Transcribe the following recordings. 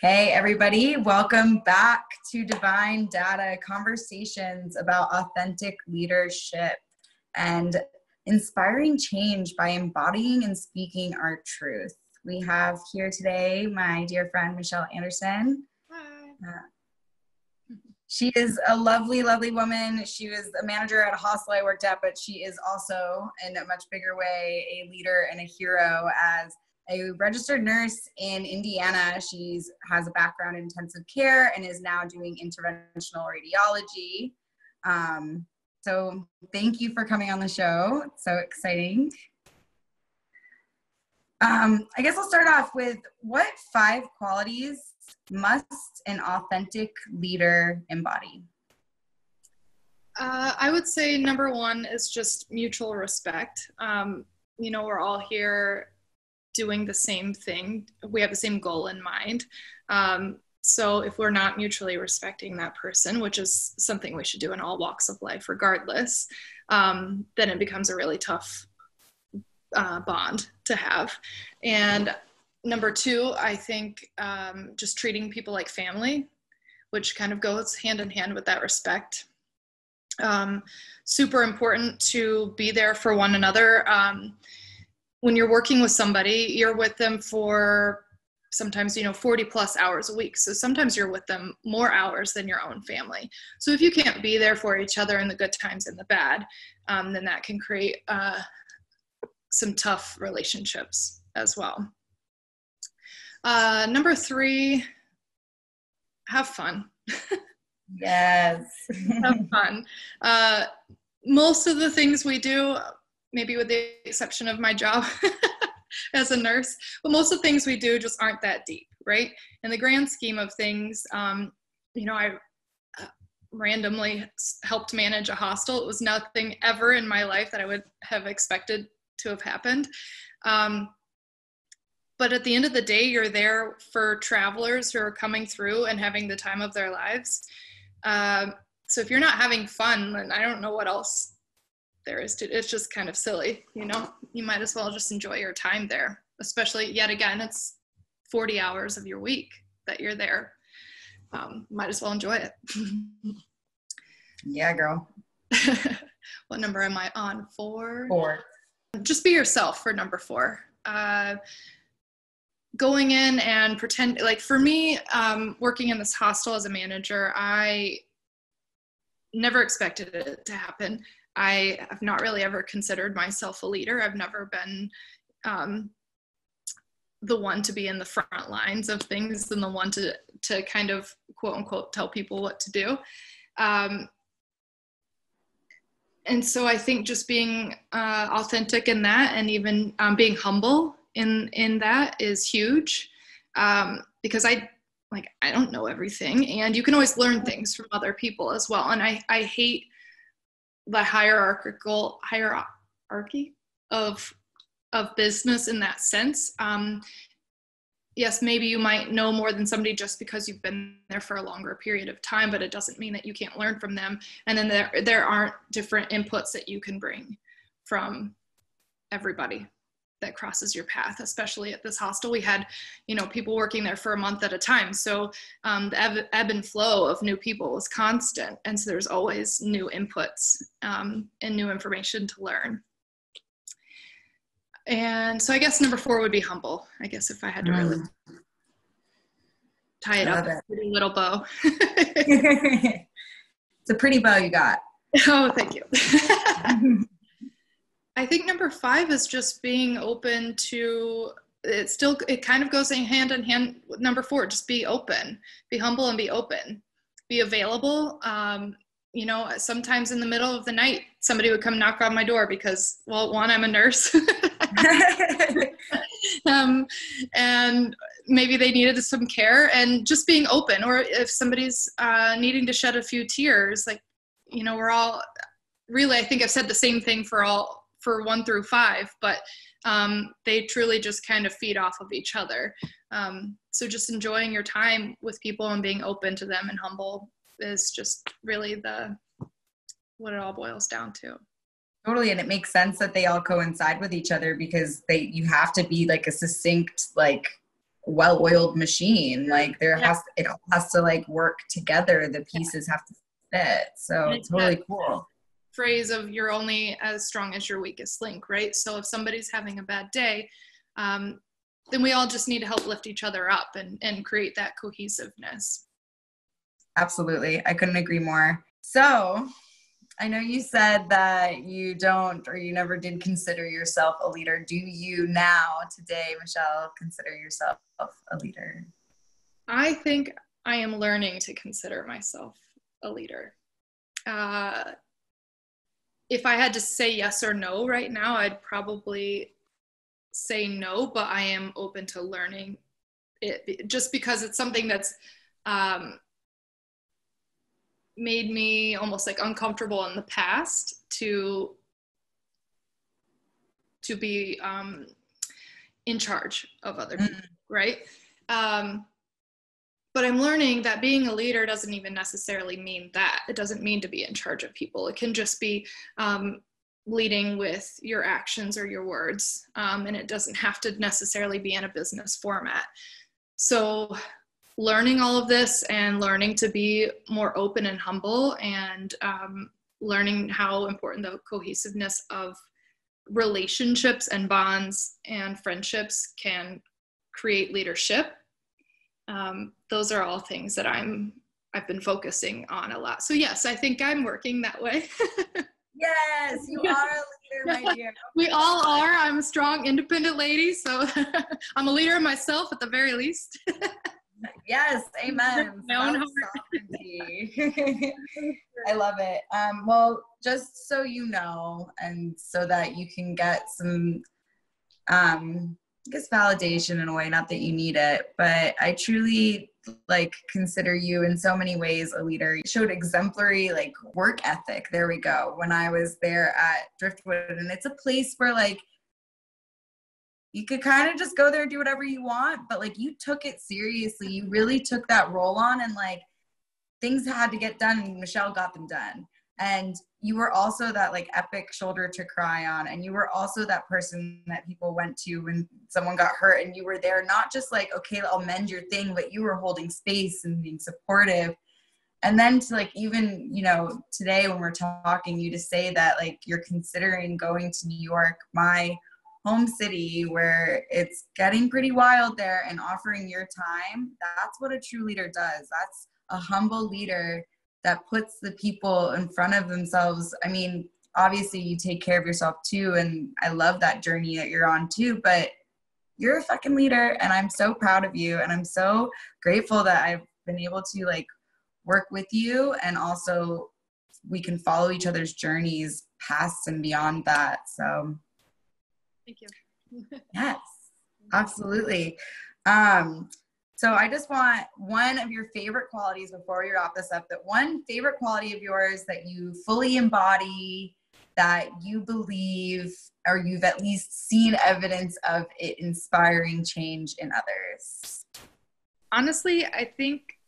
Hey, everybody, welcome back to Divine Data Conversations about authentic leadership and inspiring change by embodying and speaking our truth. We have here today my dear friend Michelle Anderson. Hi. Uh, she is a lovely, lovely woman. She was a manager at a hostel I worked at, but she is also, in a much bigger way, a leader and a hero as a registered nurse in Indiana. She has a background in intensive care and is now doing interventional radiology. Um, so thank you for coming on the show. It's so exciting. Um, I guess I'll start off with what five qualities must an authentic leader embody? Uh, I would say number one is just mutual respect. Um, you know, we're all here doing the same thing. We have the same goal in mind. Um, so if we're not mutually respecting that person, which is something we should do in all walks of life, regardless, um, then it becomes a really tough uh, bond to have. And number two, I think um, just treating people like family, which kind of goes hand in hand with that respect. Um, super important to be there for one another. Um, when you're working with somebody, you're with them for sometimes you know 40 plus hours a week so sometimes you're with them more hours than your own family so if you can't be there for each other in the good times and the bad um, then that can create uh, some tough relationships as well uh, number three have fun yes have fun uh, most of the things we do maybe with the exception of my job as a nurse. But most of the things we do just aren't that deep, right? In the grand scheme of things, um, you know, I uh, randomly helped manage a hostel. It was nothing ever in my life that I would have expected to have happened. Um, but at the end of the day, you're there for travelers who are coming through and having the time of their lives. Um, so if you're not having fun, then I don't know what else there is to it's just kind of silly you know? You might as well just enjoy your time there especially yet again it's 40 hours of your week that you're there. Um, might as well enjoy it. Yeah girl. What number am i on? Four? Four just be yourself for number four uh, going in and pretend like for me um, working in this hostel as a manager i never expected it to happen I have not really ever considered myself a leader. I've never been um, the one to be in the front lines of things and the one to to kind of quote unquote tell people what to do. Um, and so I think just being uh, authentic in that, and even um, being humble in in that, is huge. Um, because I like I don't know everything, and you can always learn things from other people as well. And I I hate the hierarchical hierarchy of of business in that sense. Um, yes, maybe you might know more than somebody just because you've been there for a longer period of time, but it doesn't mean that you can't learn from them. And then there there aren't different inputs that you can bring from everybody that crosses your path especially at this hostel. We had you know people working there for a month at a time. So um, the ebb, ebb, and flow of new people was constant. And so there's always new inputs um, and new information to learn and so i guess number four would be humble i guess if i had to really mm. tie it up it. pretty little bow. It's a pretty bow you got. Oh thank you. I think number five is just being open to it still it kind of goes hand in hand with number four just be open. Be humble and be open. Be available. Um, you know sometimes in the middle of the night somebody would come knock on my door because well one i'm a nurse um, and maybe they needed some care and just being open or if somebody's uh, needing to shed a few tears like you know we're all really i think i've said the same thing for all for one through five, but um, they truly just kind of feed off of each other. Um, so just enjoying your time with people and being open to them and humble is just really the what it all boils down to. Totally, and it makes sense that they all coincide with each other because they you have to be like a succinct, like well-oiled machine. Like there yeah. has it all has to like work together. The pieces yeah. have to fit. So it's totally cool. Phrase of you're only as strong as your weakest link, right? So if somebody's having a bad day, um, then we all just need to help lift each other up and, and create that cohesiveness. Absolutely. I couldn't agree more. So I know you said that you don't or you never did consider yourself a leader. Do you now, today, Michelle, consider yourself a leader? I think I am learning to consider myself a leader. Uh, if I had to say yes or no right now, I'd probably say no, but I am open to learning it just because it's something that's um, made me almost like uncomfortable in the past to to be um, in charge of other people, mm. right? Um, but I'm learning that being a leader doesn't even necessarily mean that. It doesn't mean to be in charge of people. It can just be um, leading with your actions or your words, um, and it doesn't have to necessarily be in a business format. So learning all of this and learning to be more open and humble and um, learning how important the cohesiveness of relationships and bonds and friendships can create leadership. Um, those are all things that i'm i've been focusing on a lot. So yes i think i'm working that way. Yes you are a leader my dear. We all are. I'm a strong independent lady so i'm a leader myself at the very least Yes, amen. I love it. Um, well, just so you know, and so that you can get some, um, I guess validation in a way. Not that you need it, but I truly like consider you in so many ways a leader. You showed exemplary like work ethic. There we go. When I was there at Driftwood, and it's a place where like you could kind of just go there and do whatever you want but like you took it seriously. You really took that role on and like things had to get done and michelle got them done. And you were also that like epic shoulder to cry on and you were also that person that people went to when someone got hurt and you were there not just like okay i'll mend your thing but you were holding space and being supportive. And then to like even you know today when we're talking you to say that like you're considering going to new york. My home city where it's getting pretty wild there and offering your time, that's what a true leader does. That's a humble leader that puts the people in front of themselves. I mean, obviously you take care of yourself too and I love that journey that you're on too, but you're a fucking leader and I'm so proud of you and I'm so grateful that I've been able to like work with you and also we can follow each other's journeys past and beyond that. So Thank you. yes, absolutely. Um, so I just want one of your favorite qualities before we wrap this up. That one favorite quality of yours that you fully embody, that you believe, or you've at least seen evidence of it inspiring change in others. Honestly, I think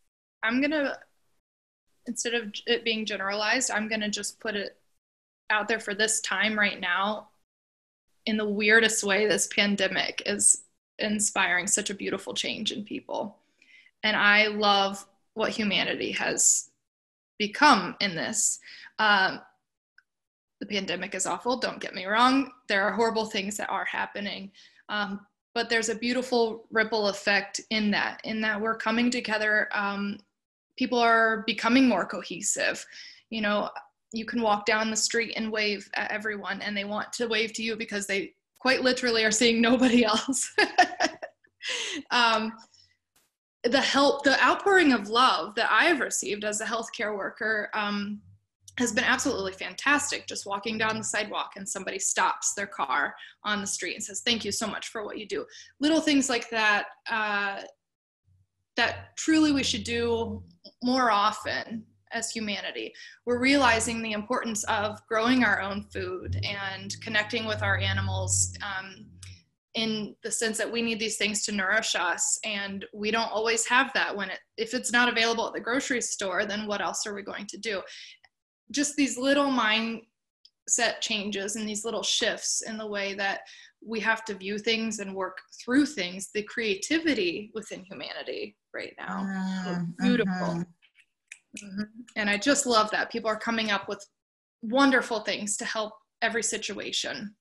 I'm gonna instead of it being generalized, I'm gonna just put it out there for this time right now in the weirdest way, this pandemic is inspiring such a beautiful change in people. And I love what humanity has become in this. Um, the pandemic is awful, don't get me wrong. There are horrible things that are happening. Um, but there's a beautiful ripple effect in that, in that we're coming together. Um, people are becoming more cohesive. You know, you can walk down the street and wave at everyone and they want to wave to you because they quite literally are seeing nobody else. Um, the help the outpouring of love that i have received as a healthcare worker um, has been absolutely fantastic. Just walking down the sidewalk and somebody stops their car on the street and says thank you so much for what you do. Little things like that uh, that truly we should do more often as humanity. We're realizing the importance of growing our own food and connecting with our animals um, in the sense that we need these things to nourish us and we don't always have that when it if it's not available at the grocery store then what else are we going to do just these little mindset changes and these little shifts in the way that we have to view things and work through things the creativity within humanity right now mm, beautiful mm-hmm. Mm-hmm. and i just love that people are coming up with wonderful things to help every situation.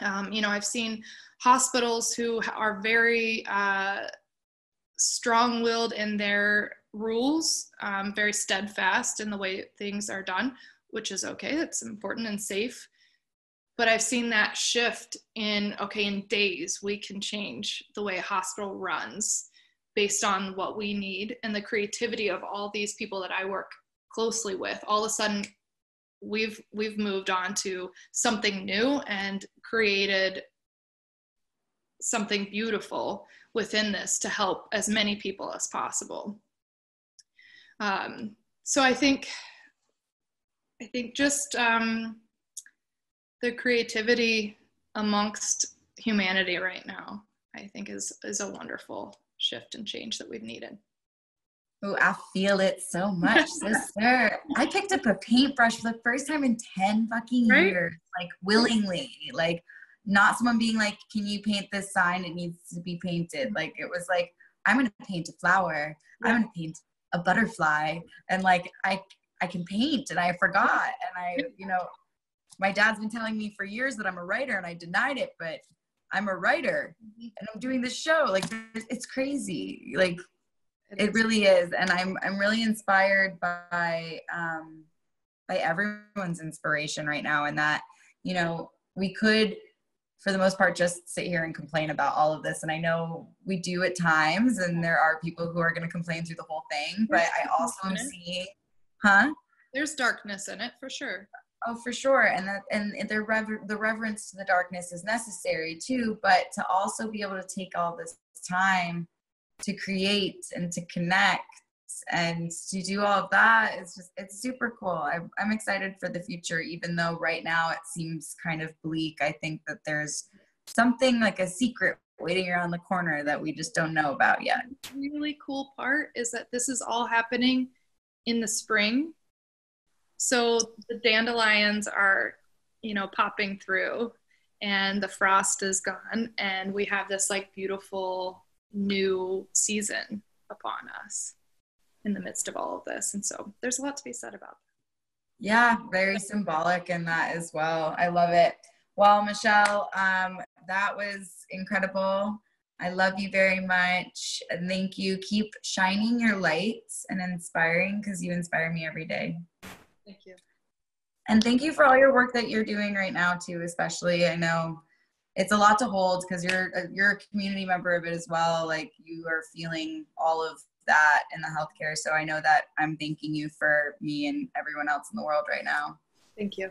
Um, you know i've seen hospitals who are very uh, strong-willed in their rules um, very steadfast in the way things are done which is okay. That's important and safe. But I've seen that shift in okay, in days we can change the way a hospital runs based on what we need and the creativity of all these people that I work closely with. All of a sudden, we've we've moved on to something new and created something beautiful within this to help as many people as possible. Um, so I think I think just um, the creativity amongst humanity right now, I think is is a wonderful shift and change that we've needed. Oh, I feel it so much, sister. I picked up a paintbrush for the first time in 10 fucking right? years, like willingly. Like, not someone being like, Can you paint this sign? It needs to be painted. Like, it was like, I'm gonna paint a flower, yeah. I'm gonna paint a butterfly. And like, I I can paint and I forgot. And I, you know, my dad's been telling me for years that I'm a writer and I denied it, but I'm a writer mm-hmm. and I'm doing this show. Like it's crazy. Like it really is. And I'm, I'm really inspired by, um, by everyone's inspiration right now. And that, you know, we could, for the most part, just sit here and complain about all of this. And I know we do at times, and there are people who are going to complain through the whole thing, but I also am seeing, huh? There's darkness in it for sure. Oh, for sure, and that and the rever- the reverence to the darkness is necessary too. But to also be able to take all this time to create and to connect and to do all of that is just it's super cool. I'm I'm excited for the future, even though right now it seems kind of bleak. I think that there's something like a secret waiting around the corner that we just don't know about yet. The really cool part is that this is all happening in the spring so the dandelions are, you know, popping through and the frost is gone and we have this like beautiful new season upon us in the midst of all of this. And so there's a lot to be said about that. Yeah, very symbolic in that as well. I love it. Well, Michelle, um, that was incredible. I love you very much. And thank you. Keep shining your lights and inspiring because you inspire me every day. Thank you. And thank you for all your work that you're doing right now too, especially. I know it's a lot to hold because you're a, you're a community member of it as well. Like you are feeling all of that in the healthcare. So I know that I'm thanking you for me and everyone else in the world right now. Thank you.